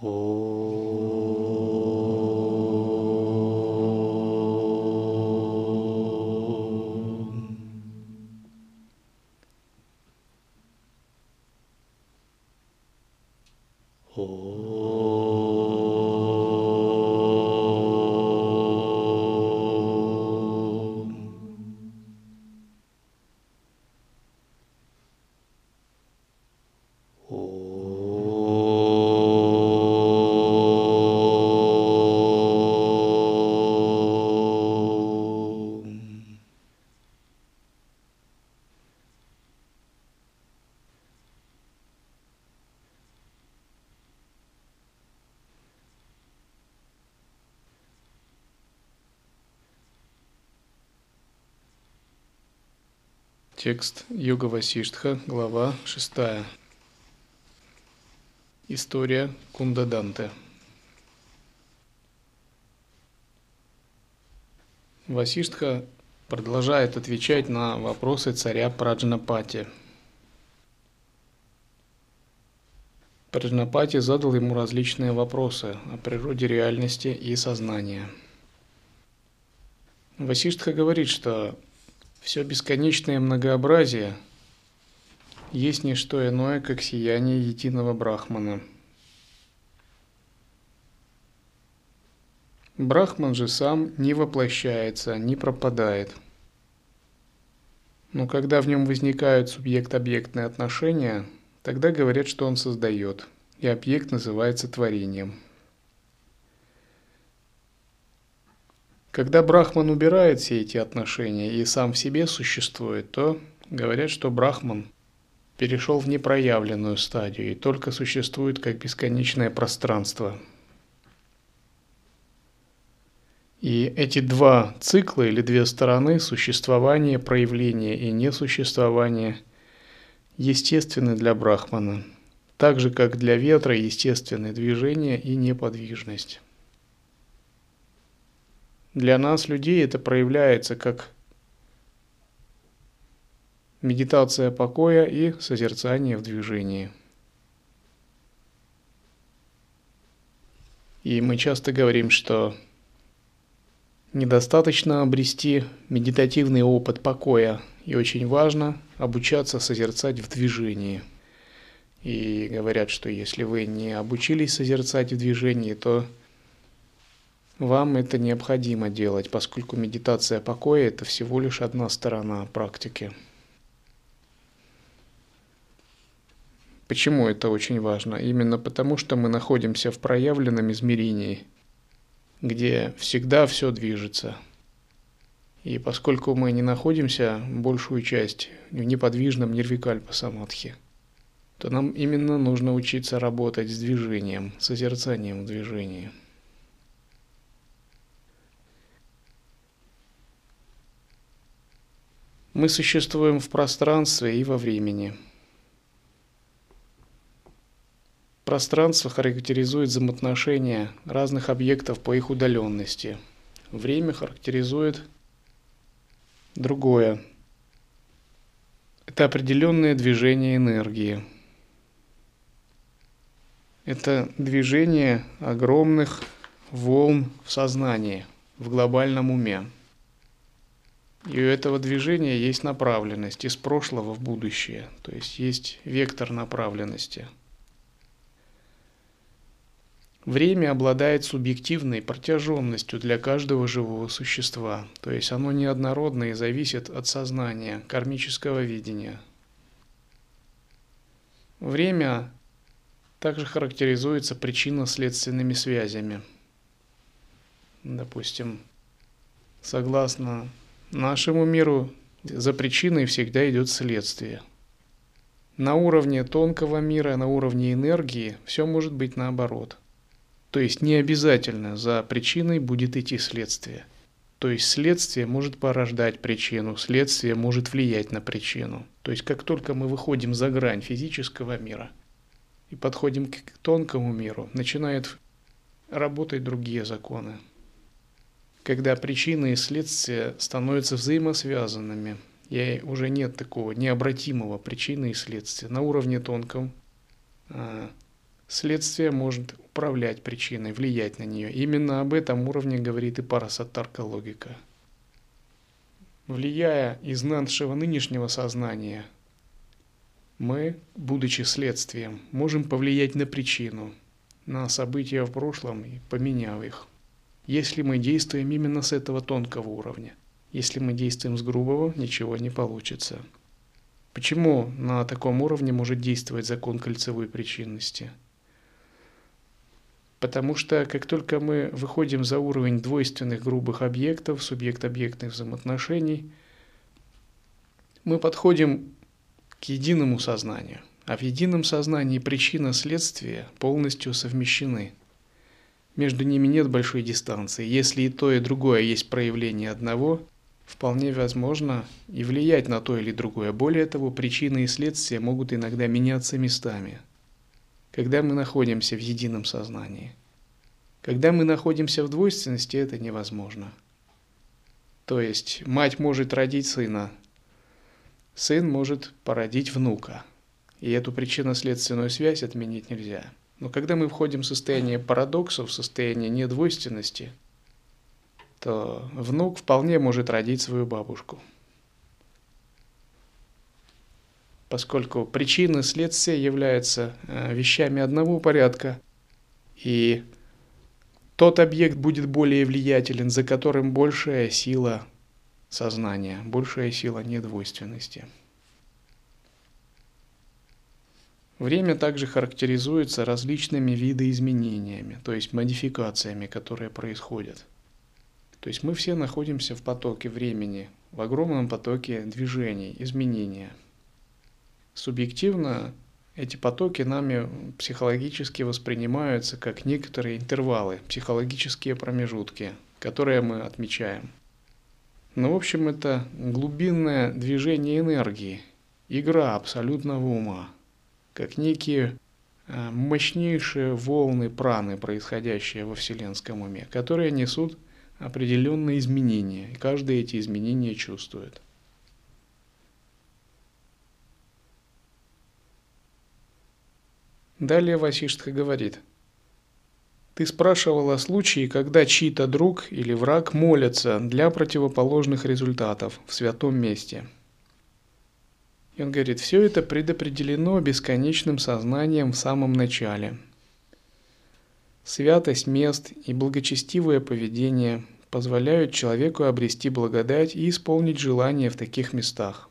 오. Текст Йога Васиштха, глава 6. История Кундаданте. Васиштха продолжает отвечать на вопросы царя Праджнапати. Праджнапати задал ему различные вопросы о природе реальности и сознания. Васиштха говорит, что все бесконечное многообразие есть не что иное, как сияние единого Брахмана. Брахман же сам не воплощается, не пропадает. Но когда в нем возникают субъект-объектные отношения, тогда говорят, что он создает, и объект называется творением – Когда Брахман убирает все эти отношения и сам в себе существует, то говорят, что Брахман перешел в непроявленную стадию и только существует как бесконечное пространство. И эти два цикла или две стороны существования, проявления и несуществования естественны для Брахмана, так же как для ветра естественны движение и неподвижность. Для нас, людей, это проявляется как медитация покоя и созерцание в движении. И мы часто говорим, что недостаточно обрести медитативный опыт покоя, и очень важно обучаться созерцать в движении. И говорят, что если вы не обучились созерцать в движении, то вам это необходимо делать, поскольку медитация покоя – это всего лишь одна сторона практики. Почему это очень важно? Именно потому, что мы находимся в проявленном измерении, где всегда все движется. И поскольку мы не находимся большую часть в неподвижном нирвикальпа самадхи, то нам именно нужно учиться работать с движением, созерцанием в движении. Мы существуем в пространстве и во времени. Пространство характеризует взаимоотношения разных объектов по их удаленности. Время характеризует другое. Это определенное движение энергии. Это движение огромных волн в сознании, в глобальном уме. И у этого движения есть направленность из прошлого в будущее, то есть есть вектор направленности. Время обладает субъективной протяженностью для каждого живого существа, то есть оно неоднородно и зависит от сознания, кармического видения. Время также характеризуется причинно-следственными связями. Допустим, согласно Нашему миру за причиной всегда идет следствие. На уровне тонкого мира, на уровне энергии все может быть наоборот. То есть не обязательно за причиной будет идти следствие. То есть следствие может порождать причину, следствие может влиять на причину. То есть как только мы выходим за грань физического мира и подходим к тонкому миру, начинают работать другие законы когда причины и следствия становятся взаимосвязанными. И уже нет такого необратимого причины и следствия. На уровне тонком а, следствие может управлять причиной, влиять на нее. Именно об этом уровне говорит и парасаттарка логика. Влияя из нашего нынешнего сознания, мы, будучи следствием, можем повлиять на причину, на события в прошлом и поменяв их. Если мы действуем именно с этого тонкого уровня. Если мы действуем с грубого, ничего не получится. Почему на таком уровне может действовать закон кольцевой причинности? Потому что как только мы выходим за уровень двойственных грубых объектов, субъект-объектных взаимоотношений, мы подходим к единому сознанию. А в едином сознании причина следствия полностью совмещены. Между ними нет большой дистанции. Если и то, и другое есть проявление одного, вполне возможно и влиять на то или другое. Более того, причины и следствия могут иногда меняться местами, когда мы находимся в едином сознании. Когда мы находимся в двойственности, это невозможно. То есть мать может родить сына, сын может породить внука. И эту причинно-следственную связь отменить нельзя. Но когда мы входим в состояние парадоксов, в состояние недвойственности – то внук вполне может родить свою бабушку. Поскольку причины следствия являются э, вещами одного порядка, и тот объект будет более влиятелен, за которым большая сила сознания, большая сила недвойственности. Время также характеризуется различными видоизменениями, то есть модификациями, которые происходят – то есть мы все находимся в потоке времени, в огромном потоке движений, изменения. Субъективно эти потоки нами психологически воспринимаются как некоторые интервалы, психологические промежутки, которые мы отмечаем. Но, в общем, это глубинное движение энергии, игра абсолютного ума, как некие э, мощнейшие волны праны, происходящие во вселенском уме, которые несут определенные изменения, и каждый эти изменения чувствует. Далее Васиштха говорит, «Ты спрашивал о случае, когда чей-то друг или враг молятся для противоположных результатов в святом месте». И он говорит, все это предопределено бесконечным сознанием в самом начале – Святость мест и благочестивое поведение позволяют человеку обрести благодать и исполнить желания в таких местах.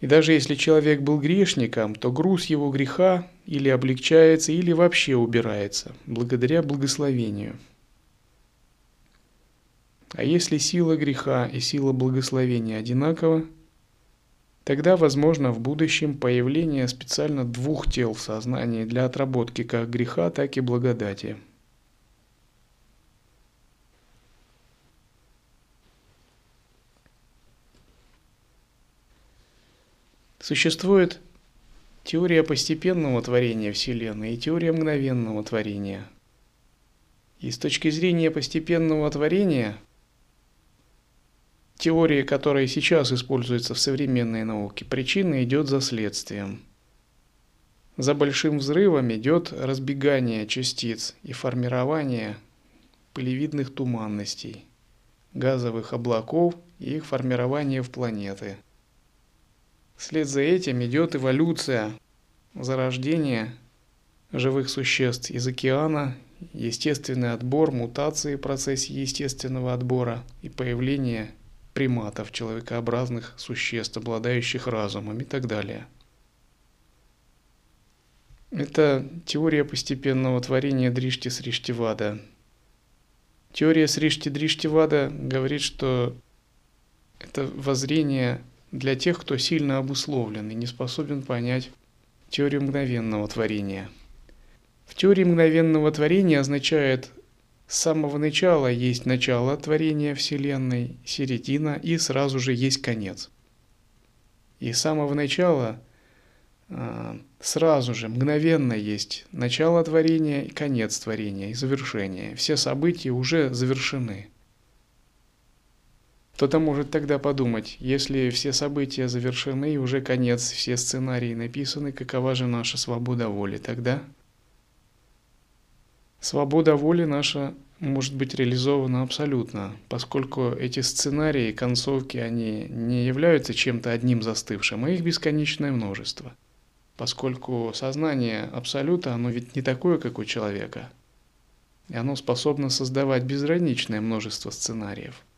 И даже если человек был грешником, то груз его греха или облегчается, или вообще убирается, благодаря благословению. А если сила греха и сила благословения одинакова – Тогда возможно в будущем появление специально двух тел в сознании для отработки как греха, так и благодати. Существует теория постепенного творения Вселенной и теория мгновенного творения. И с точки зрения постепенного творения – теории, которая сейчас используется в современной науке, причина идет за следствием. За большим взрывом идет разбегание частиц и формирование пылевидных туманностей, газовых облаков и их формирование в планеты. Вслед за этим идет эволюция, зарождение живых существ из океана, естественный отбор, мутации в процессе естественного отбора и появление приматов, человекообразных существ, обладающих разумом и так далее. Это теория постепенного творения Дришти Сриштивада. Теория Сришти Дриштивада говорит, что это воззрение для тех, кто сильно обусловлен и не способен понять теорию мгновенного творения. В теории мгновенного творения означает с самого начала есть начало творения Вселенной, середина и сразу же есть конец. И с самого начала а, сразу же, мгновенно есть начало творения и конец творения и завершение. Все события уже завершены. Кто-то может тогда подумать, если все события завершены и уже конец, все сценарии написаны, какова же наша свобода воли тогда? Свобода воли наша может быть реализована абсолютно, поскольку эти сценарии, концовки, они не являются чем-то одним застывшим, а их бесконечное множество. Поскольку сознание абсолюта, оно ведь не такое, как у человека. И оно способно создавать безграничное множество сценариев –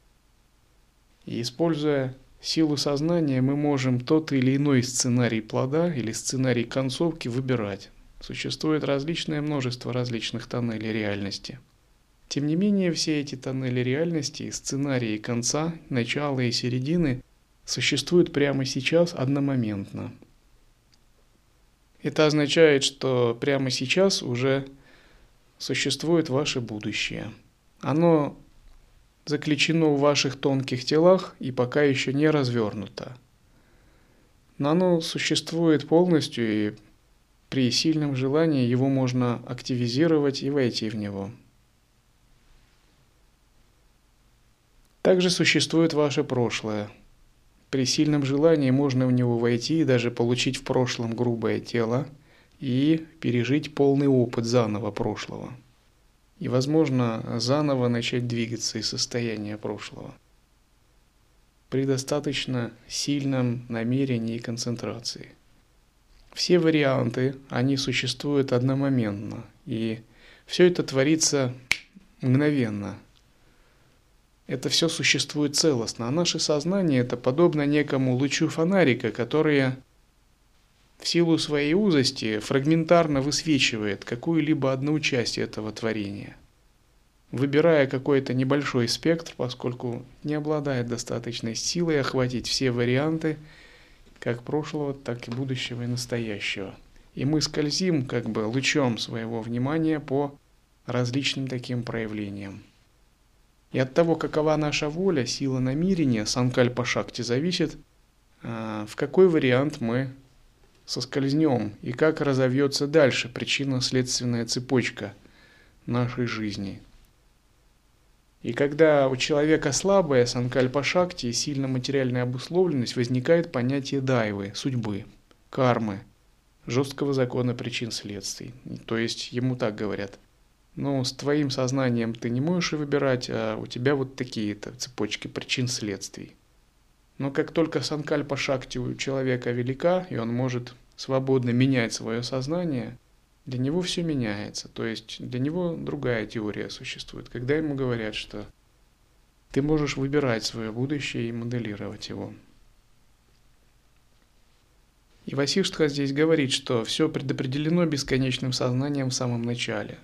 и используя силу сознания, мы можем тот или иной сценарий плода или сценарий концовки выбирать. Существует различное множество различных тоннелей реальности. Тем не менее, все эти тоннели реальности, сценарии конца, начала и середины существуют прямо сейчас одномоментно. Это означает, что прямо сейчас уже существует ваше будущее. Оно заключено в ваших тонких телах и пока еще не развернуто. Но оно существует полностью, и при сильном желании его можно активизировать и войти в него. Также существует ваше прошлое. При сильном желании можно в него войти и даже получить в прошлом грубое тело и пережить полный опыт заново прошлого – и, возможно, заново начать двигаться из состояния прошлого. При достаточно сильном намерении и концентрации. Все варианты, они существуют одномоментно, и все это творится мгновенно. Это все существует целостно, а наше сознание это подобно некому лучу фонарика, которое в силу своей узости фрагментарно высвечивает какую-либо одну часть этого творения, выбирая какой-то небольшой спектр, поскольку не обладает достаточной силой охватить все варианты как прошлого, так и будущего и настоящего. И мы скользим как бы лучом своего внимания по различным таким проявлениям. И от того, какова наша воля, сила намерения, санкальпа шакти зависит, а, в какой вариант мы соскользнем и как разовьется дальше причинно-следственная цепочка нашей жизни. И когда у человека слабая санкальпа-шакти и сильно материальная обусловленность, возникает понятие дайвы, судьбы, кармы, жесткого закона причин следствий. То есть ему так говорят. Ну, с твоим сознанием ты не можешь и выбирать, а у тебя вот такие-то цепочки причин следствий. Но как только санкальпа шакти у человека велика, и он может свободно менять свое сознание, для него все меняется. То есть для него другая теория существует. Когда ему говорят, что ты можешь выбирать свое будущее и моделировать его. И Васиштха здесь говорит, что все предопределено бесконечным сознанием в самом начале.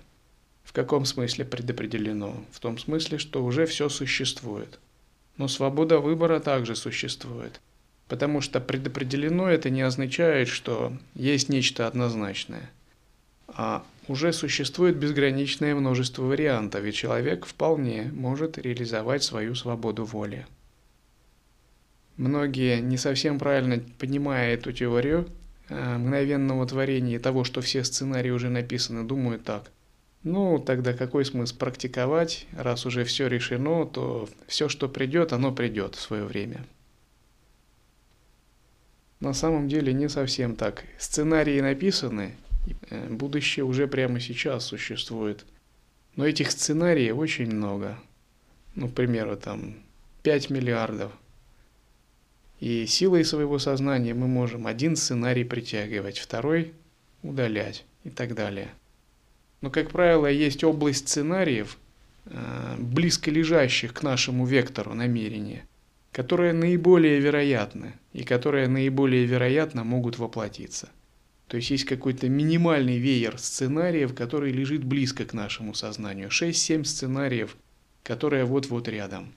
В каком смысле предопределено? В том смысле, что уже все существует. Но свобода выбора также существует. Потому что предопределено это не означает, что есть нечто однозначное. А уже существует безграничное множество вариантов, и человек вполне может реализовать свою свободу воли. Многие, не совсем правильно понимая эту теорию э, мгновенного творения того, что все сценарии уже написаны, думают так – ну, тогда какой смысл практиковать, раз уже все решено, то все, что придет, оно придет в свое время. На самом деле не совсем так. Сценарии написаны, будущее уже прямо сейчас существует. Но этих сценариев очень много. Ну, к примеру, там 5 миллиардов. И силой своего сознания мы можем один сценарий притягивать, второй удалять и так далее. Но, как правило, есть область сценариев, э, близко лежащих к нашему вектору намерения, которые наиболее вероятны и которые наиболее вероятно могут воплотиться. То есть есть какой-то минимальный веер сценариев, который лежит близко к нашему сознанию. 6-7 сценариев, которые вот-вот рядом.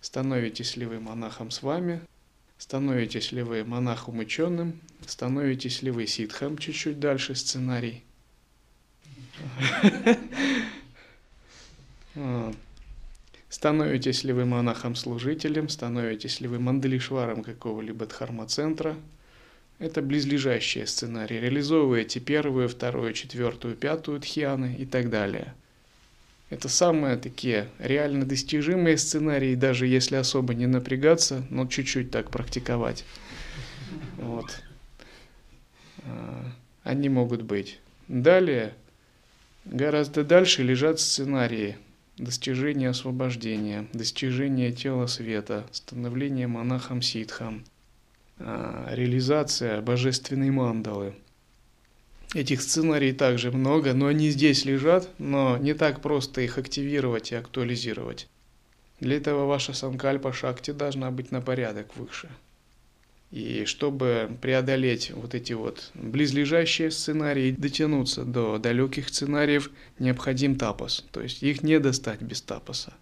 Становитесь ли вы монахом с вами, становитесь ли вы монахом ученым, становитесь ли вы ситхом чуть-чуть дальше сценарий – Становитесь ли вы монахом-служителем, становитесь ли вы мандалишваром какого-либо дхарма-центра, это близлежащие сценарии. Реализовываете первую, вторую, четвертую, пятую тхьяны и так далее. Это самые такие реально достижимые сценарии, даже если особо не напрягаться, но чуть-чуть так практиковать. Вот. А, они могут быть. Далее, гораздо дальше лежат сценарии достижения освобождения, достижения тела света, становление монахом ситхом, а, реализация божественной мандалы – Этих сценариев также много, но они здесь лежат, но не так просто их активировать и актуализировать. Для этого ваша санкальпа шакти должна быть на порядок выше. И чтобы преодолеть вот эти вот близлежащие сценарии дотянуться до далеких сценариев, необходим тапос. То есть их не достать без тапоса.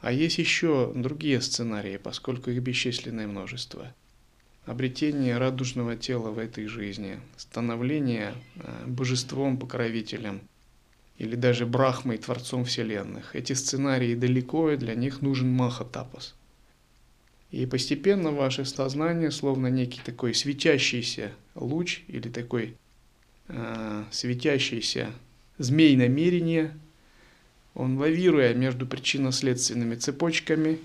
А есть еще другие сценарии, поскольку их бесчисленное множество обретение радужного тела в этой жизни, становление э, божеством-покровителем или даже брахмой, творцом вселенных. Эти сценарии далеко, и для них нужен маха-тапос. И постепенно ваше сознание, словно некий такой светящийся луч или такой э, светящийся змей намерения, он лавируя между причинно-следственными цепочками,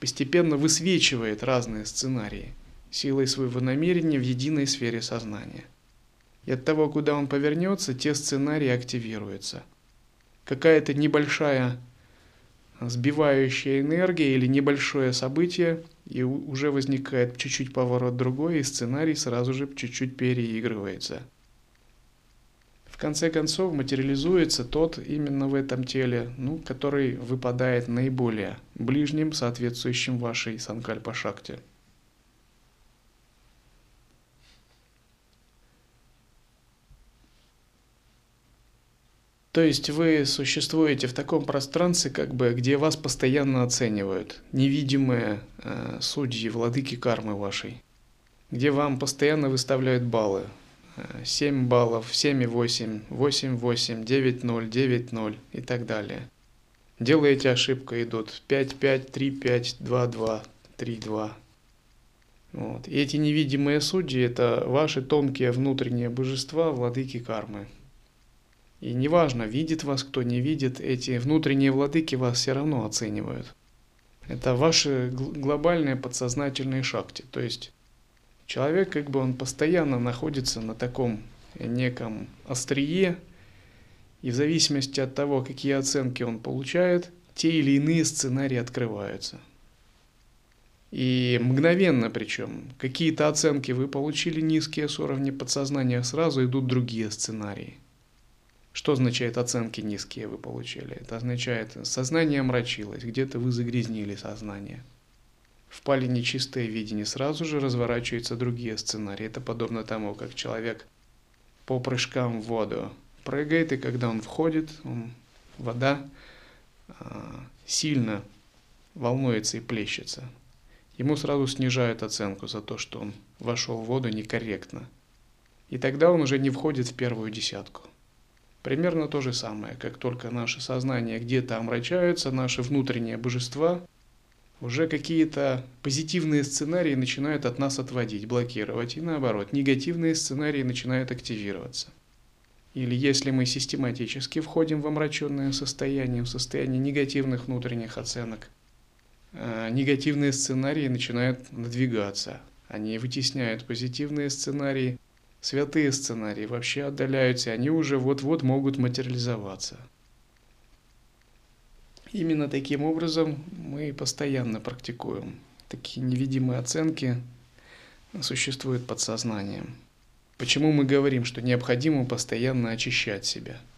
постепенно высвечивает разные сценарии – силой своего намерения в единой сфере сознания. И от того, куда он повернется, те сценарии активируются. Какая-то небольшая сбивающая энергия или небольшое событие, и уже возникает чуть-чуть поворот другой, и сценарий сразу же чуть-чуть переигрывается. В конце концов материализуется тот именно в этом теле, ну, который выпадает наиболее ближним, соответствующим вашей санкальпа-шакте. То есть вы существуете в таком пространстве, как бы, где вас постоянно оценивают, невидимые э, судьи, владыки кармы вашей, где вам постоянно выставляют баллы. 7 э, баллов, 7,8, 8,8, 9,0, 9,0 и так далее. Делаете ошибку, идут 5, 5, 3, 5, 2, 2, 3, 2. Вот. И эти невидимые судьи – это ваши тонкие внутренние божества, владыки кармы. И неважно, видит вас кто не видит, эти внутренние владыки вас все равно оценивают. Это ваши глобальные подсознательные шахты. То есть человек как бы он постоянно находится на таком неком острие, и в зависимости от того, какие оценки он получает, те или иные сценарии открываются. И мгновенно причем, какие-то оценки вы получили низкие с уровня подсознания, сразу идут другие сценарии – что означает оценки низкие вы получили? Это означает, сознание омрачилось, где-то вы загрязнили сознание. Впали нечистое видение, сразу же разворачиваются другие сценарии. Это подобно тому, как человек по прыжкам в воду прыгает, и когда он входит, он, вода а, сильно волнуется и плещется. Ему сразу снижают оценку за то, что он вошел в воду некорректно. И тогда он уже не входит в первую десятку. Примерно то же самое, как только наше сознание где-то омрачается, наши внутренние божества, уже какие-то позитивные сценарии начинают от нас отводить, блокировать, и наоборот, негативные сценарии начинают активироваться. Или если мы систематически входим в омраченное состояние, в состояние негативных внутренних оценок, э, негативные сценарии начинают надвигаться. Они вытесняют позитивные сценарии, святые сценарии вообще отдаляются, они уже вот-вот могут материализоваться. Именно таким образом мы постоянно практикуем. Такие невидимые оценки существуют подсознанием. Почему мы говорим, что необходимо постоянно очищать себя –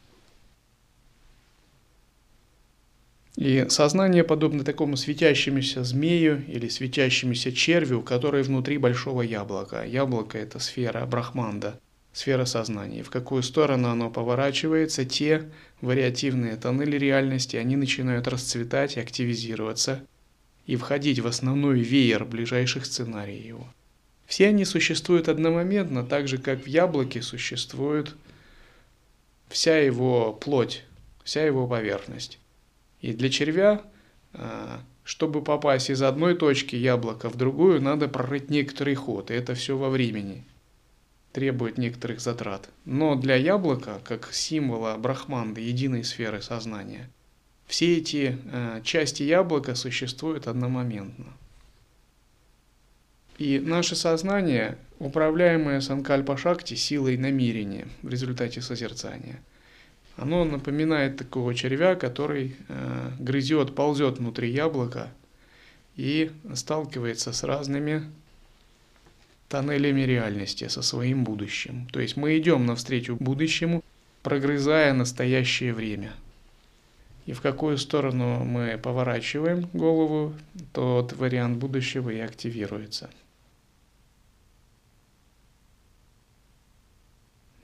И сознание подобно такому светящемуся змею или светящемуся червю, который внутри большого яблока. Яблоко – это сфера брахманда, сфера сознания. В какую сторону оно поворачивается, те вариативные тоннели реальности, они начинают расцветать и активизироваться и входить в основной веер ближайших сценариев его. Все они существуют одномоментно, так же как в яблоке существует вся его плоть, вся его поверхность. И для червя, а, чтобы попасть из одной точки яблока в другую, надо прорыть некоторый ход, и это все во времени требует некоторых затрат. Но для яблока, как символа брахманды, единой сферы сознания, все эти э, части яблока существуют одномоментно. И наше сознание, управляемое санкальпа шакти силой намерения в результате созерцания, оно напоминает такого червя, который э, грызет, ползет внутри яблока и сталкивается с разными тоннелями реальности, со своим будущим. То есть мы идем навстречу будущему, прогрызая настоящее время. И в какую сторону мы поворачиваем голову, тот вариант будущего и активируется.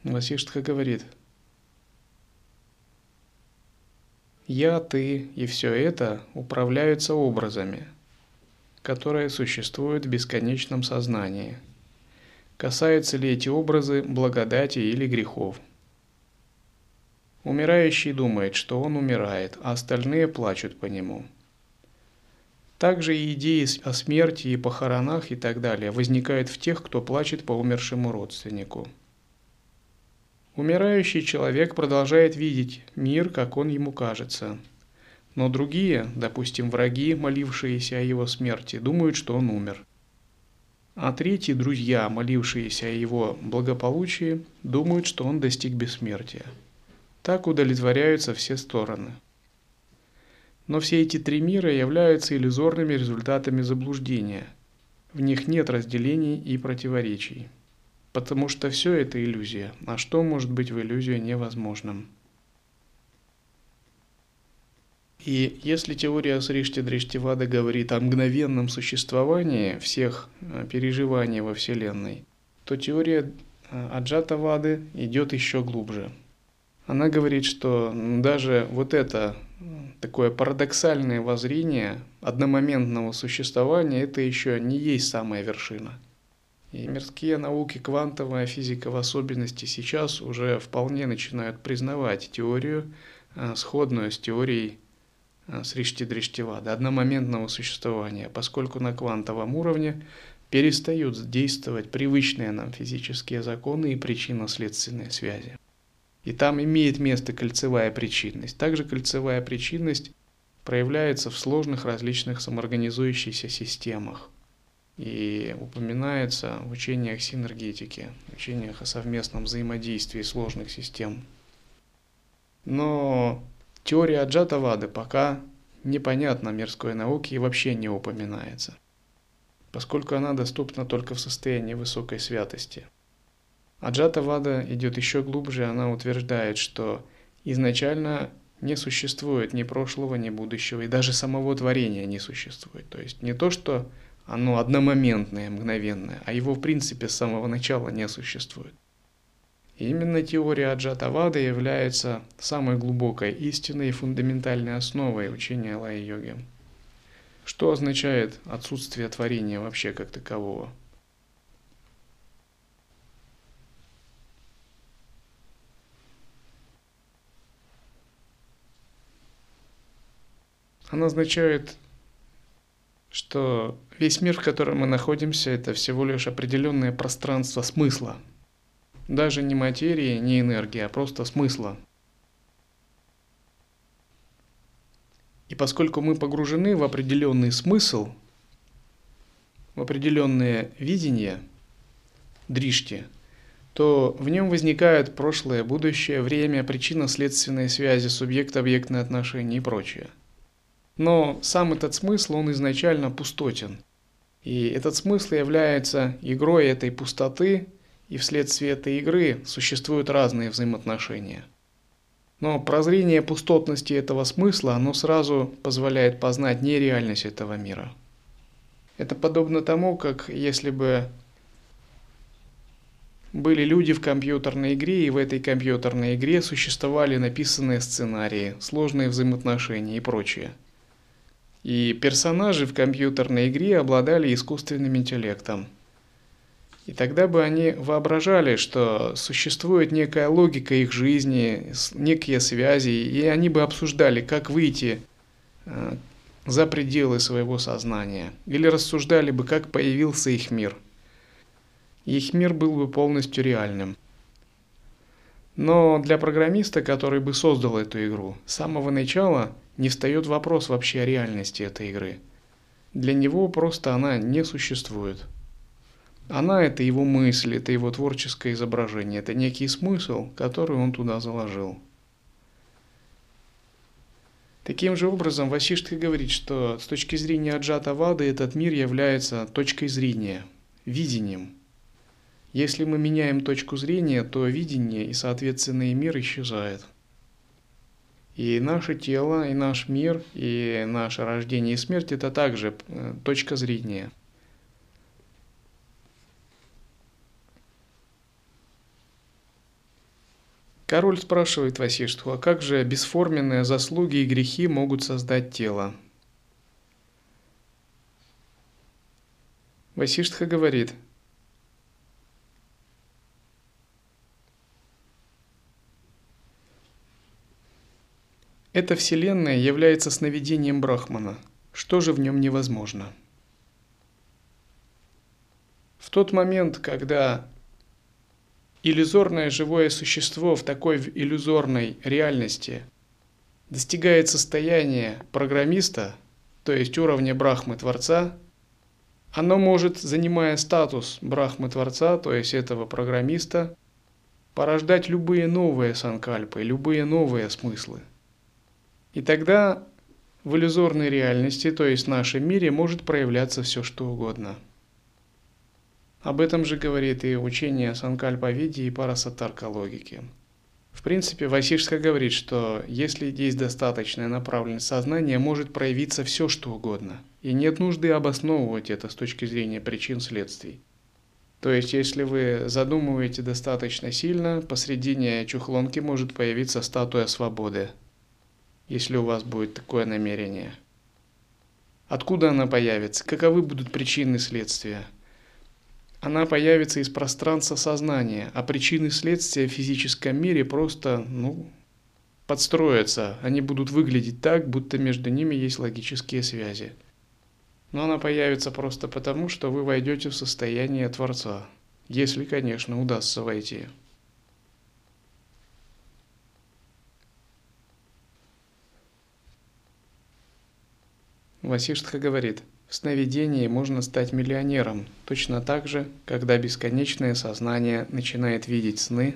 Васиштха говорит, «Я, ты и все это управляются образами, которые существуют в бесконечном сознании. Касаются ли эти образы благодати или грехов?» Умирающий думает, что он умирает, а остальные плачут по нему. Также и идеи о смерти и похоронах и так далее возникают в тех, кто плачет по умершему родственнику – Умирающий человек продолжает видеть мир, как он ему кажется. Но другие, допустим, враги, молившиеся о его смерти, думают, что он умер. А третьи друзья, молившиеся о его благополучии, думают, что он достиг бессмертия. Так удовлетворяются все стороны. Но все эти три мира являются иллюзорными результатами заблуждения. В них нет разделений и противоречий. Потому что все это иллюзия. А что может быть в иллюзии невозможным? И если теория Сришти Дриштивада говорит о мгновенном существовании всех э, переживаний во Вселенной, то теория э, Аджата Вады идет еще глубже. Она говорит, что даже вот это такое парадоксальное воззрение одномоментного существования, это еще не есть самая вершина – и мирские науки, квантовая физика в особенности, сейчас уже вполне начинают признавать теорию, э, сходную с теорией э, Сришти-Дриштивада, одномоментного существования, поскольку на квантовом уровне перестают действовать привычные нам физические законы и причинно-следственные связи. И там имеет место кольцевая причинность. Также кольцевая причинность проявляется в сложных различных самоорганизующихся системах и упоминается в учениях синергетики, в учениях о совместном взаимодействии сложных систем. Но теория Аджатавады пока непонятна мирской науке и вообще не упоминается, поскольку она доступна только в состоянии высокой святости. Аджатавада идет еще глубже, она утверждает, что изначально не существует ни прошлого, ни будущего, и даже самого творения не существует. То есть не то, что оно одномоментное, мгновенное, а его в принципе с самого начала не существует. И именно теория Аджатавады является самой глубокой истинной и фундаментальной основой учения лай-йоги. Что означает отсутствие творения вообще как такового? Она означает что весь мир, в котором мы находимся, это всего лишь определенное пространство смысла. Даже не материи, не энергии, а просто смысла. И поскольку мы погружены в определенный смысл, в определенное видение, дришти, то в нем возникают прошлое, будущее, время, причинно-следственные связи, субъект-объектные отношения и прочее – но сам этот смысл, он изначально пустотен. И этот смысл является игрой этой пустоты, и вследствие этой игры существуют разные взаимоотношения. Но прозрение пустотности этого смысла, оно сразу позволяет познать нереальность этого мира. Это подобно тому, как если бы были люди в компьютерной игре, и в этой компьютерной игре существовали написанные сценарии, сложные взаимоотношения и прочее – и персонажи в компьютерной игре обладали искусственным интеллектом. И тогда бы они воображали, что существует некая логика их жизни, некие связи, и они бы обсуждали, как выйти э, за пределы своего сознания, или рассуждали бы, как появился их мир. их мир был бы полностью реальным. Но для программиста, который бы создал эту игру, с самого начала не встает вопрос вообще о реальности этой игры. Для него просто она не существует. Она – это его мысль, это его творческое изображение, это некий смысл, который он туда заложил. Таким же образом, Васиштха говорит, что с точки зрения Аджата Вады этот мир является точкой зрения, видением. Если мы меняем точку зрения, то видение и, соответственно, и мир исчезает. И наше тело, и наш мир, и наше рождение и смерть – это также э, точка зрения – Король спрашивает Васиштху, а как же бесформенные заслуги и грехи могут создать тело? Васиштха говорит, Эта вселенная является сновидением Брахмана. Что же в нем невозможно? В тот момент, когда иллюзорное живое существо в такой иллюзорной реальности достигает состояния программиста, то есть уровня Брахмы Творца, оно может, занимая статус Брахмы Творца, то есть этого программиста, порождать любые новые санкальпы, любые новые смыслы. И тогда в иллюзорной реальности, то есть в нашем мире, может проявляться все что угодно – об этом же говорит и учение Санкальпа-види и парасатарка-логики. В принципе, Васишска говорит, что если есть достаточная направленность сознания, может проявиться все, что угодно. И нет нужды обосновывать это с точки зрения причин следствий. То есть, если вы задумываете достаточно сильно, посредине чухлонки может появиться статуя свободы, если у вас будет такое намерение. Откуда она появится? Каковы будут причины следствия? она появится из пространства сознания, а причины следствия в физическом мире просто, ну, подстроятся. Они будут выглядеть так, будто между ними есть логические связи. Но она появится просто потому, что вы войдете в состояние Творца. Если, конечно, удастся войти. Васиштха говорит – в сновидении можно стать миллионером, точно так же, когда бесконечное сознание начинает видеть сны,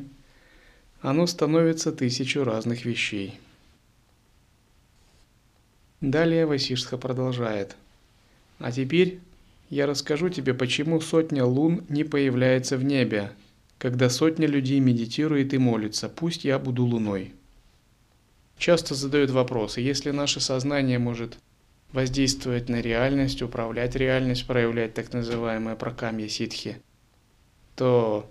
оно становится тысячу разных вещей. Далее Васишха продолжает. А теперь я расскажу тебе, почему сотня лун не появляется в небе, когда сотня людей медитирует и молится, пусть я буду луной. Часто задают вопросы, если наше сознание может воздействовать на реальность, управлять реальность, проявлять так называемое прокамья ситхи, то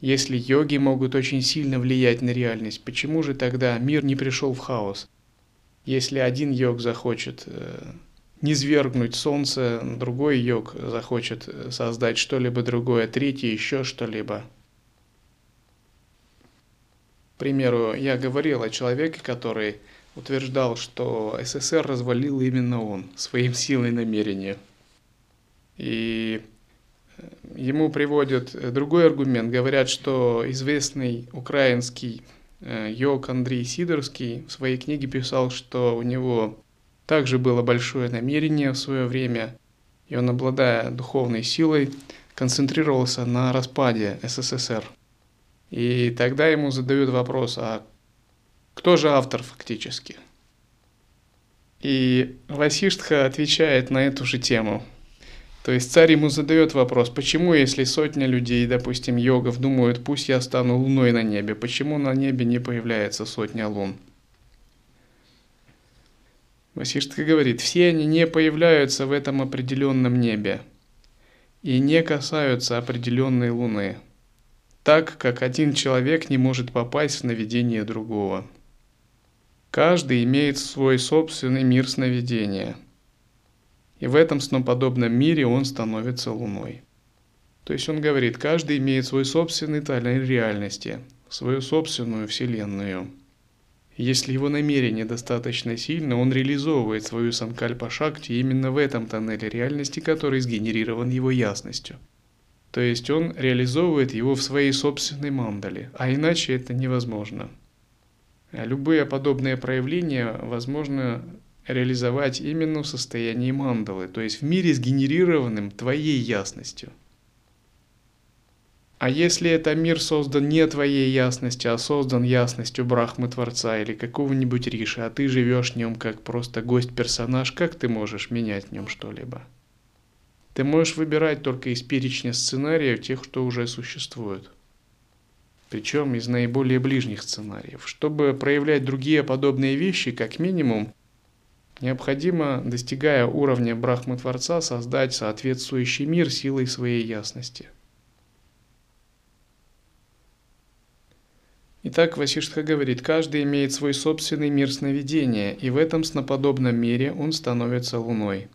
если йоги могут очень сильно влиять на реальность, почему же тогда мир не пришел в хаос? Если один йог захочет э, низвергнуть солнце, другой йог захочет э, создать что-либо другое, третий еще что-либо. К примеру, я говорил о человеке, который утверждал, что СССР развалил именно он своим силой намерения. И э, ему приводят другой аргумент. Говорят, что известный украинский э, йог Андрей Сидорский в своей книге писал, что у него также было большое намерение в свое время, и он, обладая духовной силой, концентрировался на распаде СССР. И тогда ему задают вопрос, а кто же автор фактически? И Васиштха отвечает на эту же тему. То есть царь ему задает вопрос, почему если сотня людей, допустим, йогов, думают, пусть я стану луной на небе, почему на небе не появляется сотня лун? Васиштха говорит, все они не появляются в этом определенном небе и не касаются определенной луны, так как один человек не может попасть в наведение другого. Каждый имеет свой собственный мир сновидения. И в этом сноподобном мире он становится луной. То есть он говорит, каждый имеет свой собственный тоннель реальности, свою собственную вселенную. Если его намерение достаточно сильно, он реализовывает свою санкальпа шакти именно в этом тоннеле реальности, который сгенерирован его ясностью. То есть он реализовывает его в своей собственной мандале, а иначе это невозможно. Любые подобные проявления возможно реализовать именно в состоянии мандалы, то есть в мире сгенерированным твоей ясностью. А если это мир создан не твоей ясностью, а создан ясностью Брахмы Творца или какого-нибудь Риши, а ты живешь в нем как просто гость-персонаж, как ты можешь менять в нем что-либо? Ты можешь выбирать только из перечня сценариев тех, что уже существуют. Причем из наиболее ближних сценариев. Чтобы проявлять другие подобные вещи, как минимум, необходимо, достигая уровня Брахмы Творца, создать соответствующий мир силой своей ясности. Итак, Васиштха говорит, каждый имеет свой собственный мир сновидения, и в этом сноподобном мире он становится луной.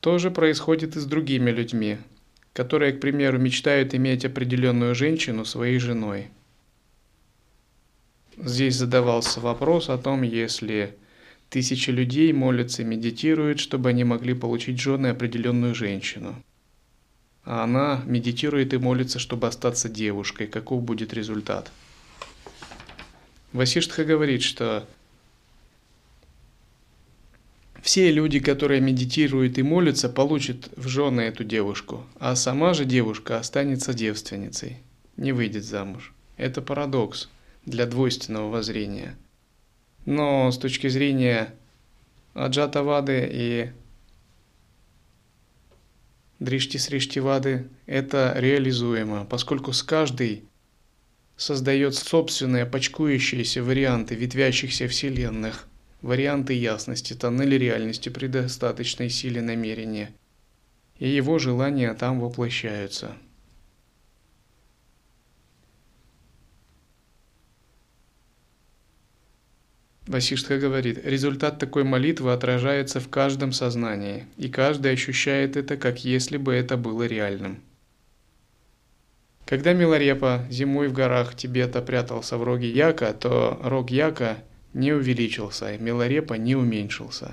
То же происходит и с другими людьми, которые, к примеру, мечтают иметь определенную женщину своей женой. Здесь задавался вопрос о том, если тысячи людей молятся и медитируют, чтобы они могли получить жены определенную женщину – а она медитирует и молится, чтобы остаться девушкой. Каков будет результат? Васиштха говорит, что все люди, которые медитируют и молятся, получат в жены эту девушку, а сама же девушка останется девственницей, не выйдет замуж. Это парадокс для двойственного воззрения. Но с точки зрения Аджатавады и Дришти Сриштивады это реализуемо, поскольку с каждой создает собственные почкующиеся варианты ветвящихся вселенных, варианты ясности, тоннели реальности при достаточной силе намерения, и его желания там воплощаются – Васиштха говорит, результат такой молитвы отражается в каждом сознании, и каждый ощущает это, как если бы это было реальным. Когда Миларепа зимой в горах Тибета прятался в роге Яка, то рог Яка не увеличился, и Миларепа не уменьшился.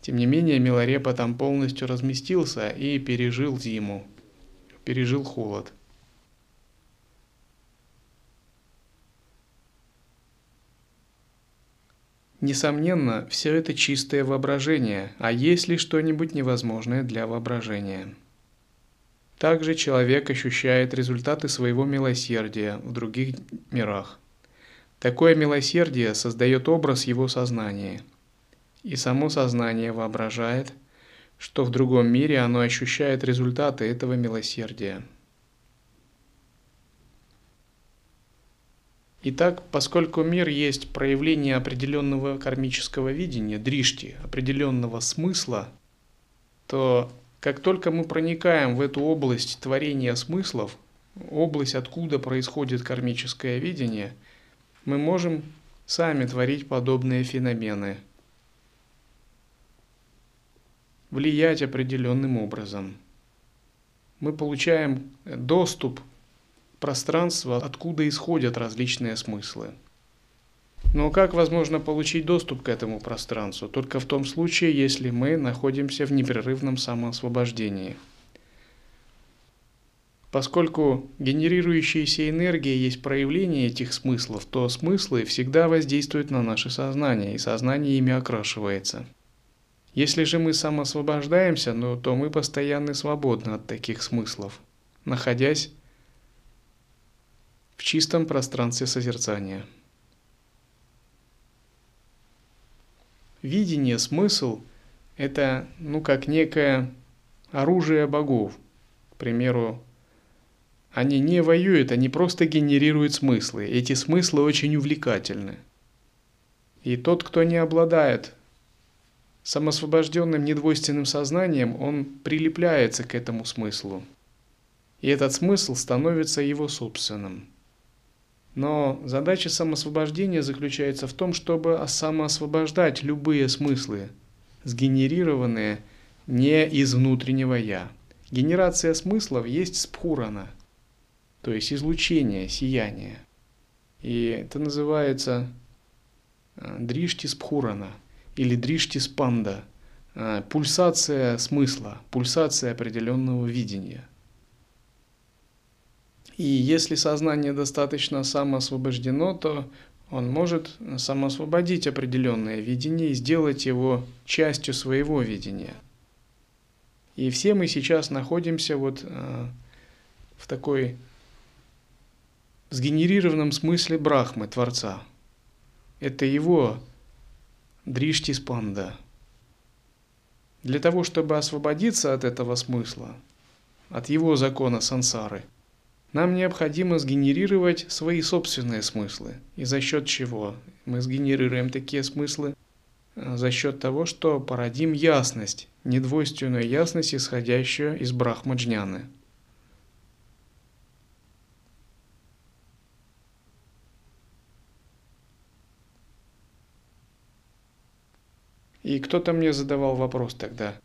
Тем не менее, Миларепа там полностью разместился и пережил зиму, пережил холод. Несомненно, все это чистое воображение, а есть ли что-нибудь невозможное для воображения? Также человек ощущает результаты своего милосердия в других мирах. Такое милосердие создает образ его сознания. И само сознание воображает, что в другом мире оно ощущает результаты этого милосердия. Итак, поскольку мир есть проявление определенного кармического видения, дришти, определенного смысла, то как только мы проникаем в эту область творения смыслов, область, откуда происходит кармическое видение, мы можем сами творить подобные феномены, влиять определенным образом. Мы получаем доступ пространство, откуда исходят различные смыслы. Но как возможно получить доступ к этому пространству? Только в том случае, если мы находимся в непрерывном самоосвобождении. Поскольку генерирующаяся энергия есть проявление этих смыслов, то смыслы всегда воздействуют на наше сознание, и сознание ими окрашивается. Если же мы самоосвобождаемся, ну, то мы постоянно свободны от таких смыслов, находясь в чистом пространстве созерцания. Видение, смысл – это, ну, как некое оружие богов. К примеру, они не воюют, они просто генерируют смыслы. Эти смыслы очень увлекательны. И тот, кто не обладает самосвобожденным недвойственным сознанием, он прилепляется к этому смыслу. И этот смысл становится его собственным – но задача самосвобождения заключается в том, чтобы самоосвобождать любые смыслы, сгенерированные не из внутреннего «я». Генерация смыслов есть спхурана, то есть излучение, сияние. И это называется э, дришти спхурана или дришти спанда, э, пульсация смысла, пульсация определенного видения. И если сознание достаточно самоосвобождено, то он может самоосвободить определенное видение и сделать его частью своего видения. И все мы сейчас находимся вот э, в такой сгенерированном смысле Брахмы, Творца. Это его Дришти Спанда. Для того, чтобы освободиться от этого смысла, от его закона сансары – нам необходимо сгенерировать свои собственные смыслы. И за счет чего? Мы сгенерируем такие смыслы э, за счет того, что породим ясность, недвойственную ясность, исходящую из брахмаджняны. И кто-то мне задавал вопрос тогда,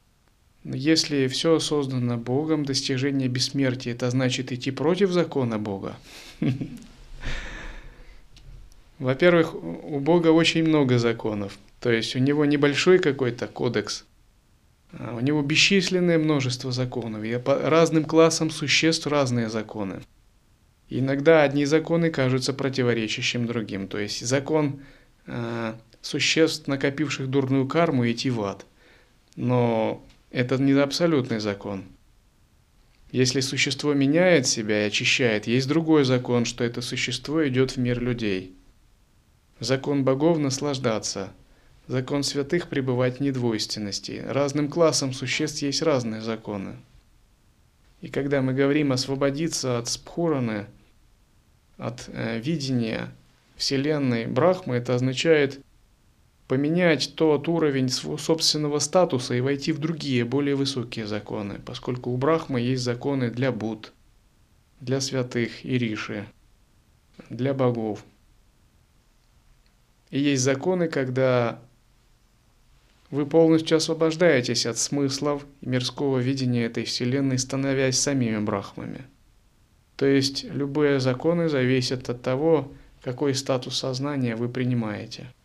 если все создано Богом, достижение бессмертия, это значит идти против закона Бога. Во-первых, у Бога очень много законов. То есть у него небольшой какой-то кодекс, а у него бесчисленное множество законов. И по разным классам существ разные законы. иногда одни законы кажутся противоречащим другим. То есть закон э, существ, накопивших дурную карму, идти в ад. Но это не абсолютный закон. Если существо меняет себя и очищает, есть другой закон, что это существо идет в мир людей. Закон богов – наслаждаться. Закон святых – пребывать в недвойственности. Разным классам существ есть разные законы. И когда мы говорим освободиться от спхураны, от э, видения Вселенной Брахмы, это означает поменять тот уровень своего собственного статуса и войти в другие, более высокие законы, поскольку у Брахмы есть законы для Буд, для святых и Риши, для богов. И есть законы, когда вы полностью освобождаетесь от смыслов и мирского видения этой вселенной, становясь самими брахмами. То есть любые законы зависят от того, какой статус сознания вы принимаете –